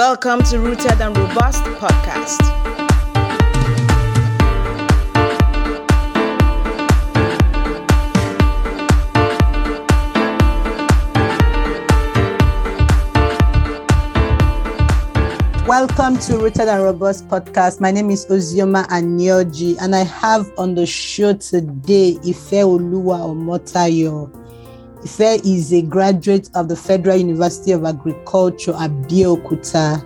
Welcome to Rooted and Robust podcast. Welcome to Rooted and Robust podcast. My name is Ozioma Anioji, and I have on the show today Ifeoluwa Omotayo. Ife is a graduate of the Federal University of Agriculture at Abeokuta.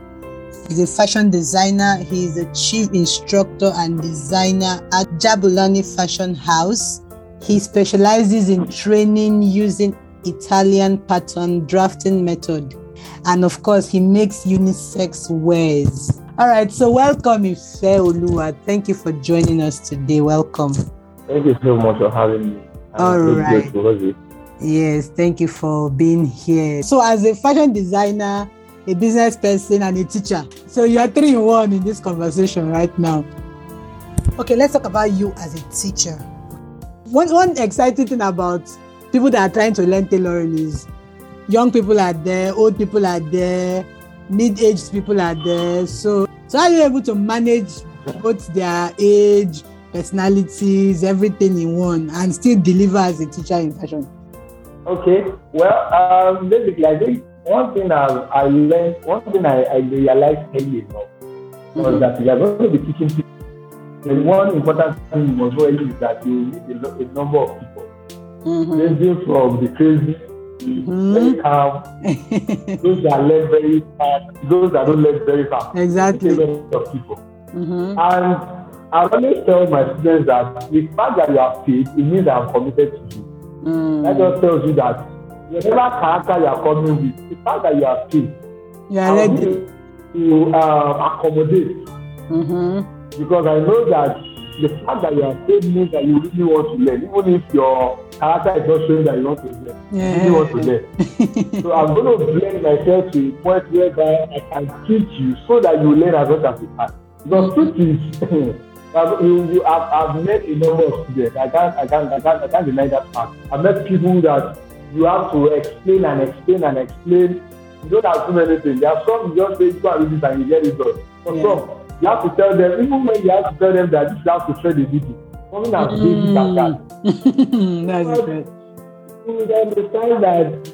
He's a fashion designer. He is the chief instructor and designer at Jabulani Fashion House. He specializes in training using Italian pattern drafting method. And of course, he makes unisex wears. All right, so welcome, Ifeoluwa. Thank you for joining us today. Welcome. Thank you so much for having me. All right. Yes, thank you for being here. So, as a fashion designer, a business person, and a teacher, so you are three in one in this conversation right now. Okay, let's talk about you as a teacher. One, one exciting thing about people that are trying to learn tailoring is young people are there, old people are there, mid-aged people are there. So, so are you able to manage both their age, personalities, everything in one, and still deliver as a teacher in fashion? Okay. Well, um, basically, I think one thing I, I learned, one thing I, I realized early enough was mm-hmm. that we are going to be teaching people. And one important thing you must know is that you need a, a number of people, mm-hmm. ranging from the crazy, mm-hmm. very calm, those that learn very fast, those that don't learn very fast. Exactly. Of people. Mm-hmm. And I always tell my students that the fact that you are paid, it means I'm committed to you. Mm. That just tells you that whatever character you are coming with, the fact that you are free, you are ready to uh, accommodate. Mm-hmm. Because I know that the fact that you are paid means that you really want to learn, even if your character is not showing that you want to learn. Yeah. You really want to learn. so I'm going to blend myself to a point whereby I can teach you so that you learn as much as you can. Because truth is, you, you, I've, I've met a number of students. I can't, I can't, I can't, I can't deny that fact. I've met people that you have to explain and explain and explain. You don't have too many things. There are some you just say, go and read this and you get it done. For yeah. some, you have to tell them, even when you have to tell them that you have to share the video. Something as basic as that. That's it. You understand that,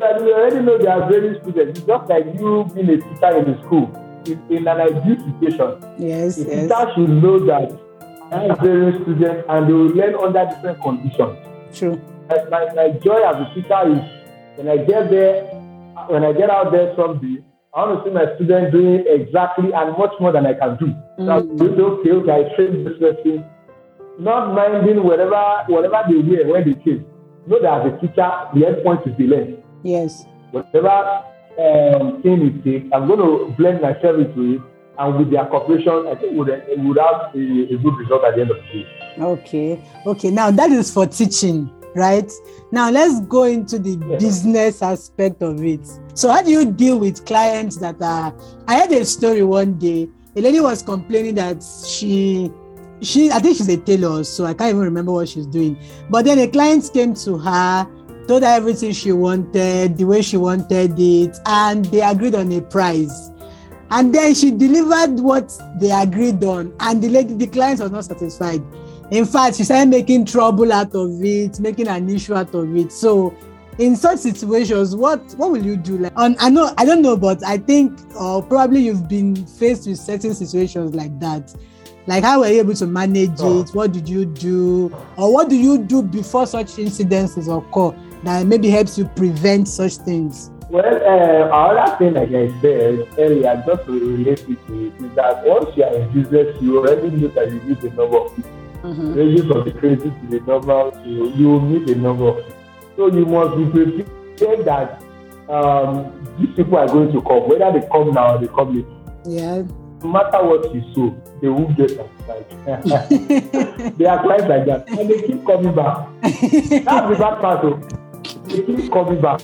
that you already know they are very students. It's just like you being a teacher in the school in, an ideal situation, yes, the yes. teacher should know that I have various students and they will learn under different conditions. True. My, my, my joy as a teacher is when I get there, when I get out there someday, I want to see my students doing exactly and much more than I can do. Mm. So okay, okay, I train this person, not minding whatever whatever they wear when they came. Know that as a teacher, the end point is the learn. Yes. Whatever um, it. I'm going to blend myself into it, and with their cooperation, I think we would, would have a, a, good result at the end of the day. Okay, okay. Now that is for teaching, right? Now let's go into the yeah. business aspect of it. So, how do you deal with clients that are? I had a story one day. A lady was complaining that she she I think she's a tailor, so I can't even remember what she's doing. But then a client came to her told her everything she wanted, the way she wanted it, and they agreed on a price. And then she delivered what they agreed on, and the lady, the client was not satisfied. In fact, she started making trouble out of it, making an issue out of it. So, in such situations, what what will you do? Like, on, I know I don't know, but I think, or probably you've been faced with certain situations like that. Like, how were you able to manage oh. it? What did you do, or what do you do before such incidences occur? That maybe helps you prevent such things? Well, uh, another thing like I said earlier, just to relate it to it, is that once you are in business, you already know that you need a number of people. Mm-hmm. Ranging from the crazy to the normal, you, you will meet a number of people. So you must be prepared that um, these people are going to come, whether they come now or they come later. Yeah. No matter what you sow, they will get satisfied. they are clients like that, and they keep coming back. That's the bad part. Of, they keep coming back.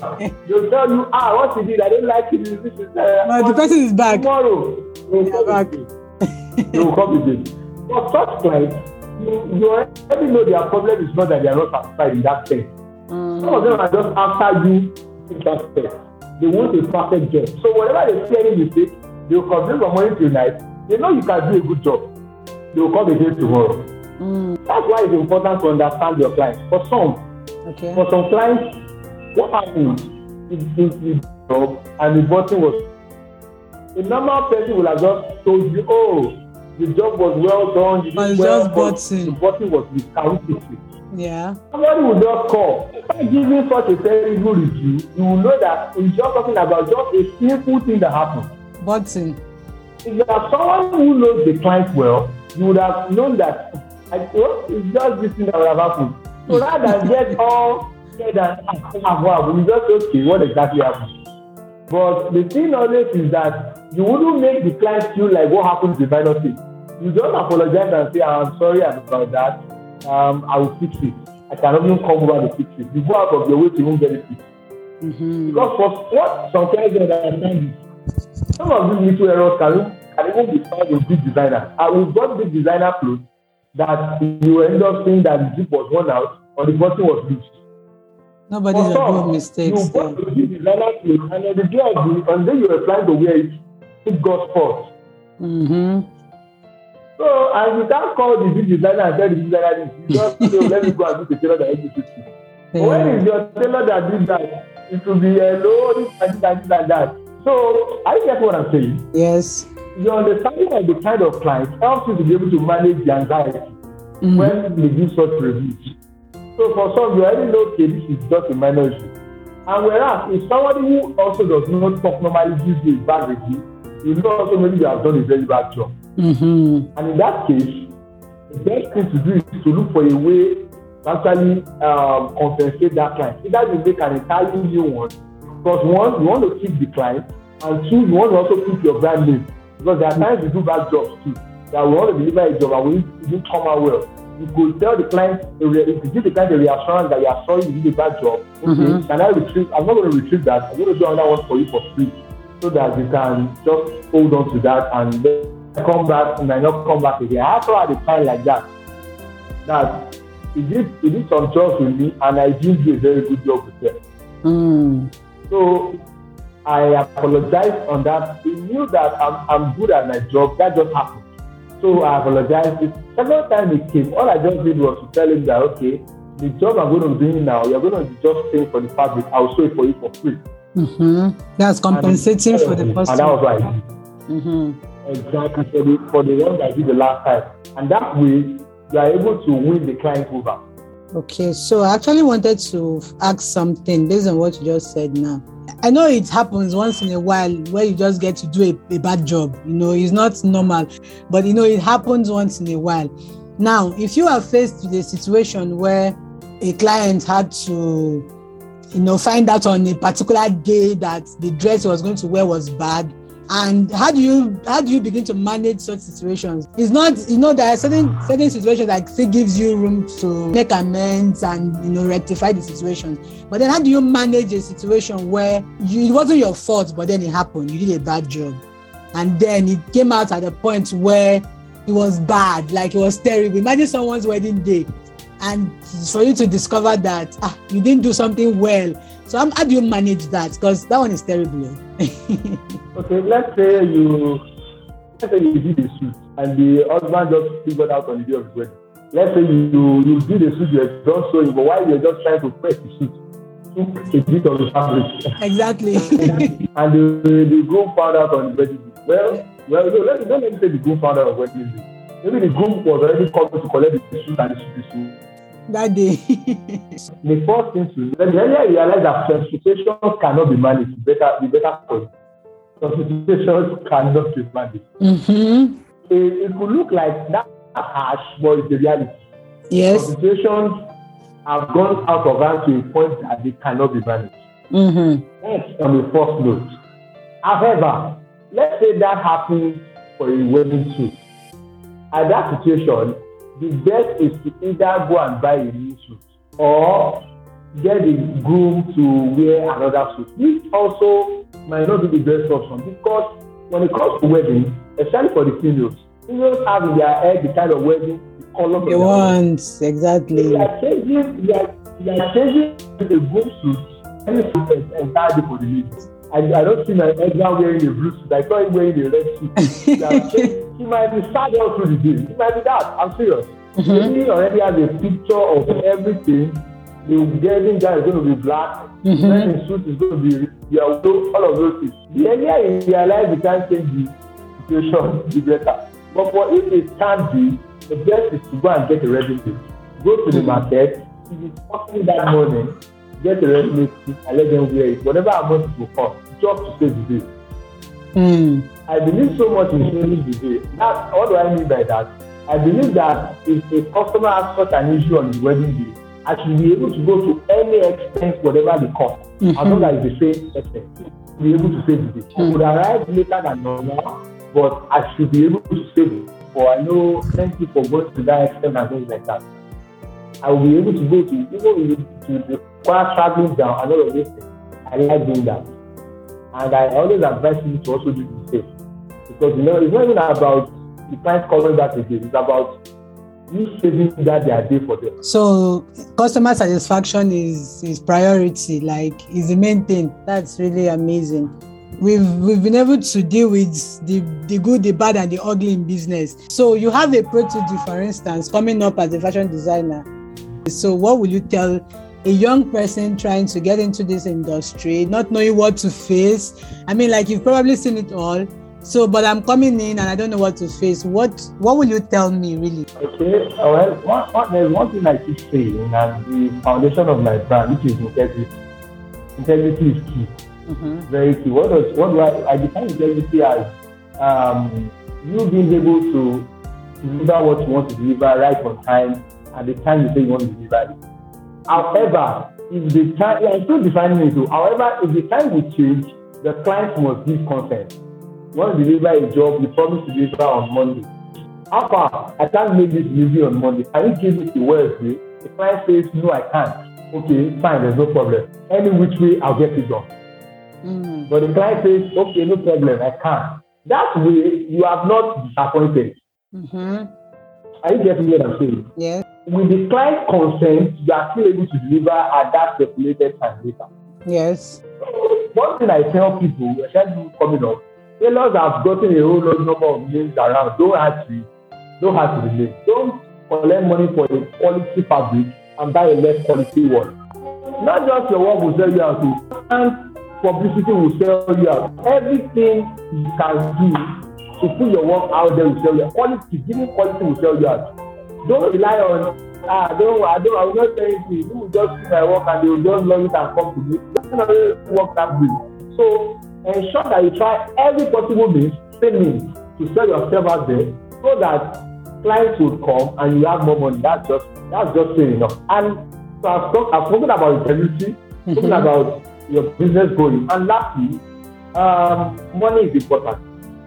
They'll tell you, ah, what you did, I don't like it. This is uh, no, the person is back. Tomorrow, they will come back. they will come again. For such clients, you, you already know their problem is not that they are not satisfied in that sense. Mm. Some of them are just after you in that sense. they want a perfect job. So whenever they see any mistake, they will complain from morning till night. They know you can do a good job. They will come again tomorrow. Mm. That's why it's important to understand your clients. For some, okay. for some clients, what happens is the job and the button was a normal person will have just told you, oh, the job was well done, you did well, but the button was miscounted. Yeah. Somebody will just call. By giving such a terrible review, you will know that it's just talking about just a simple thing that happened. Button. If you are someone who knows the client well, you would have known that I, well, it's just this thing that would have happened. So rather than get all said and ah, wow, we just okay, what exactly happened? But the thing always is that you wouldn't make the client feel like what happened to the minor thing. You just apologize and say, I'm sorry about that um, I will fix it. I cannot even come over to fix it. You go out of your way to even get it fixed. Mm-hmm. Because for what some clients don't understand is some of these little errors can, can even be found in big designer. And we've got big designer clothes that you end up seeing that the zip was worn out or the button was loose. Nobody's above mistakes. You bought the big designer clothes and then the day of the, and then you planning to wear it, got spoiled. Mm-hmm. So, and you can't call the big designer and tell the designer this. You just say, oh, let me go and do the tailor that executes it. Yeah. When is your tailor that did that? It will be hello, this and this and that. So, you get what I'm saying? Yes. Your understanding of the kind of client helps you to be able to manage the anxiety mm-hmm. when they give such reviews. So, for some, you already know, okay, this is just a minor issue. And whereas, if somebody who also does not talk normally gives you a bad review, you know also maybe you have done a very bad job. Mm-hmm. And in that case, the best thing to do is to look for a way to actually um, compensate that client. Either you make an entirely new one, because one, you want to keep the client, and two, you want to also keep your brand name. Because there are times you do bad jobs too. That we want to deliver a job and we didn't come out well. You could tell the client, if you give the client a reassurance that you are sorry you did a bad job, okay, mm-hmm. can I retrieve? I'm not going to retrieve that. I'm going to do another one for you for free so that you can just hold on to that and then come back and might not come back again. I also had a time like that. That he did he did some jobs with me and I didn't do a very good job with them. Mm. So I apologized on that. He knew that I'm I'm good at my job. That just happened. So I apologized. Several times he came. All I just did was to tell him that okay, the job I'm going to be doing now, you're going to be just paying for the fabric. I'll show it for you for free. Mm-hmm. That's compensating for the first. And that was right. Mm-hmm. Exactly for the for the one that did the last time, and that way you are able to win the client over. Okay, so I actually wanted to ask something based on what you just said now. I know it happens once in a while where you just get to do a, a bad job. You know, it's not normal, but you know, it happens once in a while. Now, if you are faced with a situation where a client had to, you know, find out on a particular day that the dress he was going to wear was bad, and how do you how do you begin to manage such situations? It's not you know there are certain certain situations that still gives you room to make amends and you know rectify the situation. But then how do you manage a situation where you, it wasn't your fault but then it happened? You did a bad job. And then it came out at a point where it was bad like it was terrible. Imagine someone's wedding day and for you to discover that ah, you didn't do something well so how, how do you manage that because that one is terrible Okay, let's say you let's say you did a suit and the husband just figured out on the day of the wedding. Let's say you you did a suit, you're done sewing, but while you're just trying to press the suit, took a bit of the fabric. Exactly. and the, the groom found out on the wedding day. Well, well, no, let me don't let me say the groom found out on the wedding day. Maybe the groom was already coming to collect the suit and the suit is suit. That day. the first thing to the earlier you realize that transportation cannot be managed, better be better for you constitutions cannot replace it. Mm-hmm. It, it could look like that harsh, but it's the reality. Yes. Constitutions have gone out of hand to a point that they cannot be managed. Mm-hmm. That's on the first note. However, let's say that happens for a wedding suit. At that situation, the best is to either go and buy a new suit or get the groom to wear another suit. This also might not be the best option because when it comes to wedding, especially for the females, females have in their head the kind of wedding the color they want exactly. They are changing, they are, they are changing the groom suit and entirely for the ladies. I, I don't see my Edgar wearing a blue suit. I saw him wearing a red suit. he might be sad all through the day. He might be that. I'm serious. Mm-hmm. He already has a picture of everything. The wedding guy is going to be black. Mm-hmm. Then his suit is going to be yellow. All of those things. The earlier he realizes he can't change the situation, the better. But for if it can't be, the best is to go and get a ready made. Go to the mm-hmm. market. If it's possible that morning, get a made and let them wear it. Whatever amount it will cost, just to save the day. Mm. I believe so much in saving the day. That, what do I mean by that? I believe that if a customer has such an issue on his wedding day, I should be able to go to any extent, whatever the cost, mm-hmm. as long as it's the same extent, be able to save the day. Mm-hmm. I would arrive later than normal, but I should be able to save it. For I know plenty for going to that extent and things like that. I will be able to go to even to require traveling down and all of these things. I like doing that. And I always advise you to also do the same. Because you know, it's not even about the client calling that again, it's about you saving that their day for them. So customer satisfaction is is priority, like is the main thing. That's really amazing we've we've been able to deal with the the good the bad and the ugly in business so you have a prototype for instance coming up as a fashion designer so what will you tell a young person trying to get into this industry not knowing what to face? I mean like you've probably seen it all. So but i'm coming in and i don't know what to face. What what will you tell me really? Okay well one, one, there's one thing i keep saying and the foundation of my brand which is integrity. Integrity is key. Mm-hmm. Very key. What does what do I, I define integrity as? Um, you being able to deliver what you want to deliver right on time at the time you say you want to deliver it. However, if the time, yeah, I'm still defining it too. However, if the time will change, the client must give consent. You want to deliver a job, you promise to deliver on Monday. How far? I can't make this delivery on Monday. Can you give it to Wednesday? The client says, No, I can't. Okay, fine, there's no problem. Any which way, I'll get it done. Mm. But the client says, okay, no problem, I can. That way, you have not disappointed. Mm-hmm. Are you getting what I'm saying? Yes. With the client consent, you are still able to deliver at that stipulated time later. Yes. one thing I tell people, especially coming up, tailors have gotten a whole lot number of names around. Don't have to, don't have to relate. Don't collect money for a quality fabric and buy a less quality one. Not just your work will sell you out to publicity will sell you out. Everything you can do to put your work out there will sell you out. Quality, giving quality will sell you out. Don't rely on ah don't I don't I will not tell you you will just do my work and they will just love it and come to me. That's not really work that way. So ensure that you try every possible means, same means to sell yourself out there so that clients will come and you have more money. That's just that's just saying enough. And so I've, talk, I've spoken about integrity, mm-hmm. spoken about your business going. And lastly, um, money is important.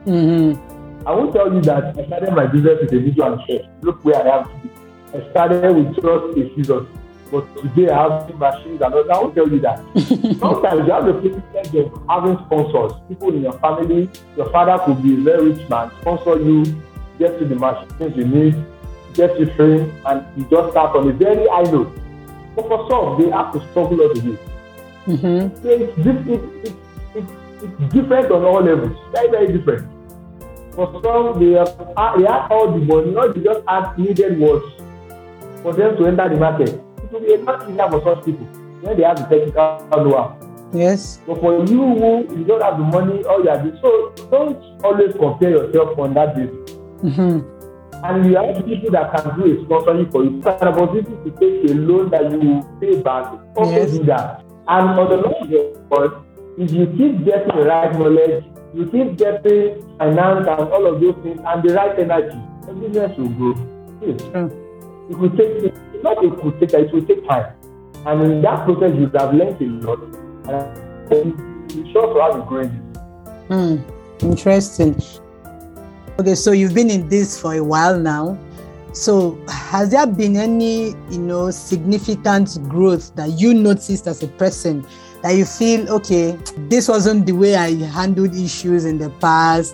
Mm-hmm. I will tell you that I started my business with a video and church. Look where I am today. I started with just a scissors. But today I have machines and all. I will tell you that. Sometimes you have the privilege of having sponsors. People in your family, your father could be a very rich man, sponsor you, get you the machines you need, get you trained, and you just start on a very high note. But for some, they have to struggle all the way. Mm-hmm. It's, it's, it's, it's different on all levels, very, very different. For some, they have, they have all the money, not they just add needed words for them to enter the market. It will be a lot easier for such people when they have the technical know-how. Yes. But for you who you don't have the money, all you doing, so don't always compare yourself on that basis. Mm-hmm. And you have people that can do a sponsorship for you. You can opportunity to take a loan that you will pay back. Also yes. do that. And for the long run, if you keep getting the right knowledge, you keep getting finance and all of those things and the right energy, the business will grow. Yes. Mm. It will take it's not it will take it will take time. And in that process you have learned a lot. And you sure to have a growing. Mm. Interesting. Okay, so you've been in this for a while now. So, has there been any, you know, significant growth that you noticed as a person that you feel, okay, this wasn't the way I handled issues in the past,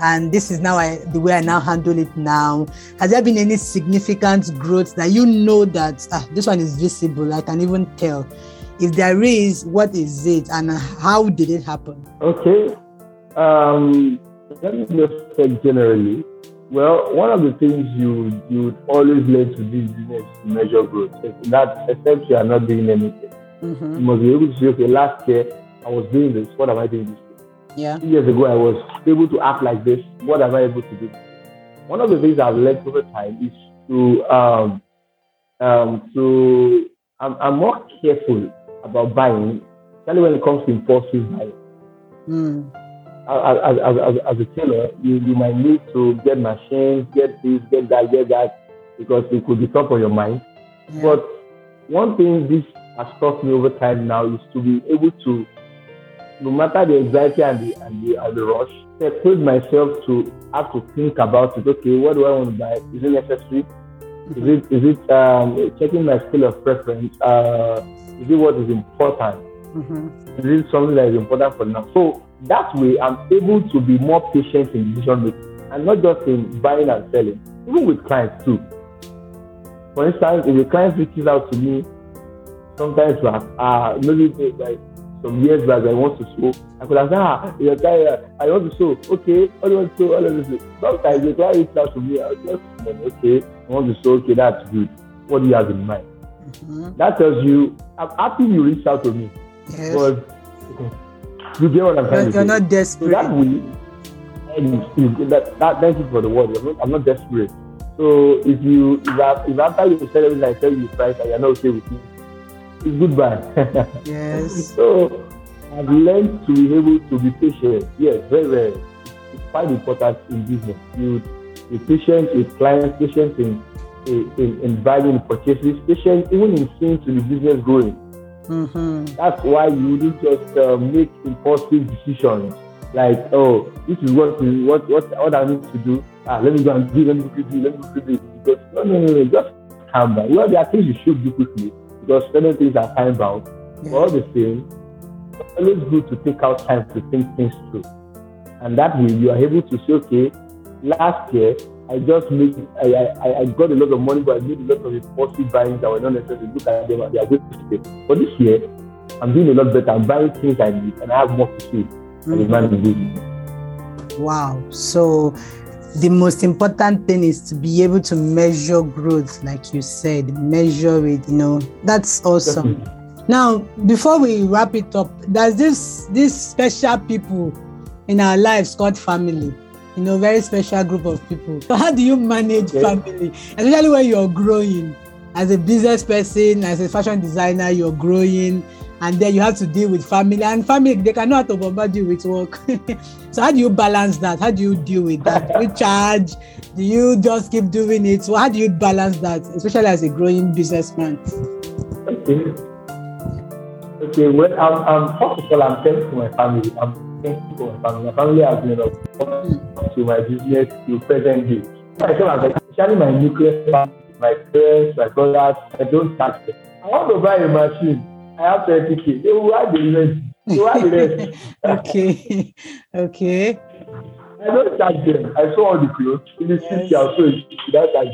and this is now I, the way I now handle it now? Has there been any significant growth that you know that ah, this one is visible? I can even tell. If there is, what is it and how did it happen? Okay. Um, let me just say generally. Well, one of the things you you always learn to do is measure growth. That except you are not doing anything. Mm-hmm. You must be able to say, okay, last year I was doing this. What am I doing this year? Yeah. Two years ago I was able to act like this. What am I able to do? One of the things I've learned over time is to um, um, to I'm, I'm more careful about buying, especially when it comes to impulsive buying. Mm. As, as, as, as, a tailor, you, you might need to get machines, get this, get that, get that, because it could be top of your mind. Yeah. But one thing this has taught me over time now is to be able to, no matter the anxiety and the, and the, and the rush, separate myself to have to think about it. Okay, what do I want to buy? Is it necessary? Is it is it um, checking my scale of preference? Uh, is it what is important? Mm-hmm. Is it something that is important for now? So that way, I'm able to be more patient in decision making and not just in buying and selling, even with clients too. For instance, if a client reaches out to me, sometimes uh, maybe like some years back, I want to sew. I could have said, ah, you're tired. I want to sew. Okay, you want to sew? All of this. Sometimes the client reaches out to me. I just, okay, I want to sew. Okay, that's good. What do you have in mind? Mm-hmm. That tells you, I'm happy you reached out to me. Yes. But you get what I'm trying? You're not desperate. So that way, and that, that, thank you for the word. I'm not, I'm not desperate. So if you if, I, if after you sell everything, I tell you the price and you're not okay with it, it's goodbye. yes. so I've learned to be able to be patient. Yes, very, very. It's quite important in business. You be patient with clients, patient in in, in buying purchases, patient even in seeing to the business growing. Mm-hmm. That's why you wouldn't just uh, make impulsive decisions like, oh, this is what what what what I need to do. Ah, let me go and do, let me quickly do, let me do. Because no, no, no, no, just calm down. Well, there are things you should do quickly because certain things are time bound. Yeah. But all the same, it's always good to take out time to think things through. And that way you are able to say, okay, last year I just made I, I, I got a lot of money, but I made a lot of impulsive buying that were not necessary. Look at them and they are going to pay. But this year, I'm doing a lot better. I'm buying things I need and I have more to save. Mm-hmm. Wow. So the most important thing is to be able to measure growth, like you said, measure it, you know. That's awesome. Definitely. Now, before we wrap it up, there's this this special people in our lives called family you know, very special group of people. So how do you manage family, especially when you're growing as a business person, as a fashion designer, you're growing, and then you have to deal with family and family. They cannot bombard you with work. so how do you balance that? How do you deal with that? Do you charge? Do you just keep doing it? So how do you balance that, especially as a growing businessman? Okay. Okay. Well, I'm, I'm first of all, I'm thankful to my family. I'm thankful to my family. My family has been up to my business to present day. Myself, especially my nuclear family, my parents, my brothers, I don't touch them. I want to buy a machine. I have 30k. They will have the rest. They will have the rest. okay. okay. I don't charge them. I saw all the clothes in the city. Yes. I'll show you. That's like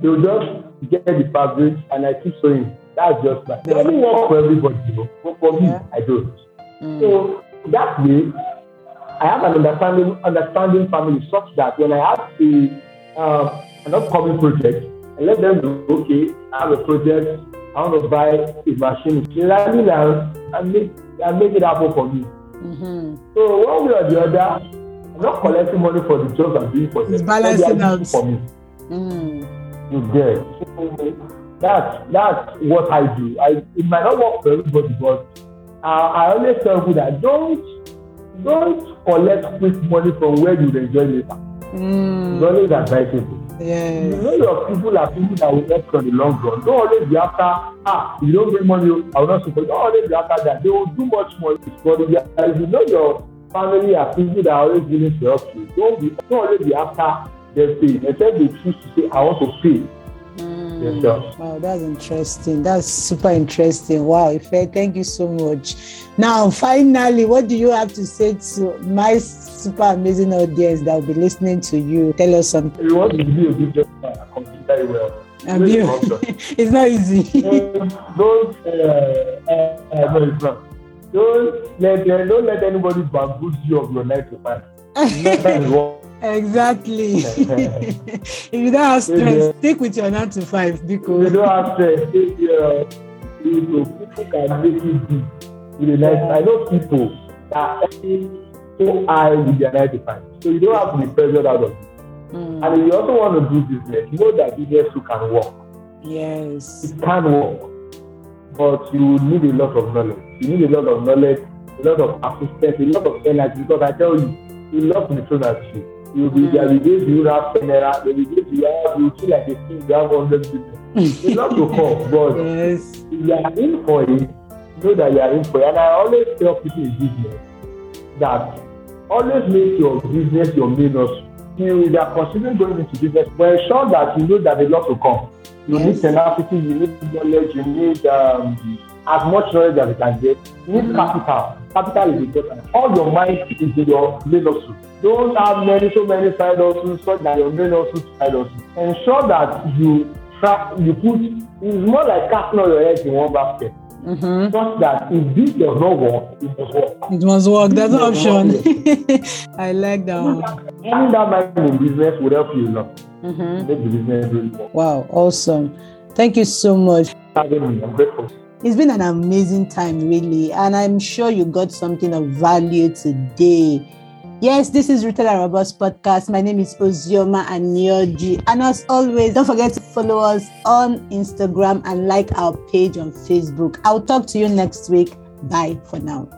they will just get the fabric and I keep sewing. That's just like it doesn't work for everybody, you know. but for me, yeah. I don't. Mm. So that way, I have an understanding understanding family such that when I have a uh, an upcoming project, I let them know, okay, I have a project, I want to buy a machine. Similarly now, and make and make it happen for me. Mm-hmm. So one way or the other, I'm not collecting money for the job I'm doing for them. It's balancing out for me. Mm. You get. So that's that's what I do. I it might not work for everybody, but uh, I always tell people that don't don't collect quick money from where you enjoy later. Mm. It's always advisable. Yeah. You know your people are people that will help for the long run. Don't always be after, ah, you don't bring money, I will not support. Don't always be after that. They will do much more. But if you know your family are people that are always willing to help you, don't be don't always be after them pay. Instead, they choose to say, I want to pay. Mm. Yes, wow, that's interesting. That's super interesting. Wow, Ife, thank you so much. Now, finally, what do you have to say to my super amazing audience that will be listening to you? Tell us something. You want to be a good consider well. it's not easy. don't, uh, uh, uh, no, it's not. Don't let, uh, don't let anybody bamboozle you of your life to. Exactly. if you don't have stress, stick with your nine to five because you don't have stress. Yeah. People can make it a nice, I know people that are so high with their nine to five. So you don't have to be pressured out of it. Mm. And if you also want to do business, you know that business too can work. Yes. It can work. But you need a lot of knowledge. You need a lot of knowledge, a lot of assistance, a lot of energy. Because I tell you, you love the at you. Be mm. there be days you have naira, there will days you have you feel like a king, you have hundred people. you love to come, but yes. if you are in for it, know that you are in for it. And I always tell people in business that always make your business your main hustle you are considering going into business, but ensure that you know that a lot will come. You yes. need tenacity, you need knowledge, you need um, as much knowledge as you can get. You need mm-hmm. capital. Capital is important. All your mind is in your main hustle. Don't have many, so many side hustles, such that your main hustle side hustle. Ensure that you try, you put, it's more like casting all your eggs in one basket. Mm-hmm. Such that if this does not work, it must work. It must work. That's an option. I like that one. Having that mind in business would help you a lot. Mm-hmm. Make the business really work. Wow, awesome. Thank you so much. I'm grateful. It's been an amazing time, really, and I'm sure you got something of value today. Yes, this is and Robust podcast. My name is Ozioma Anioji. And as always, don't forget to follow us on Instagram and like our page on Facebook. I'll talk to you next week. Bye for now.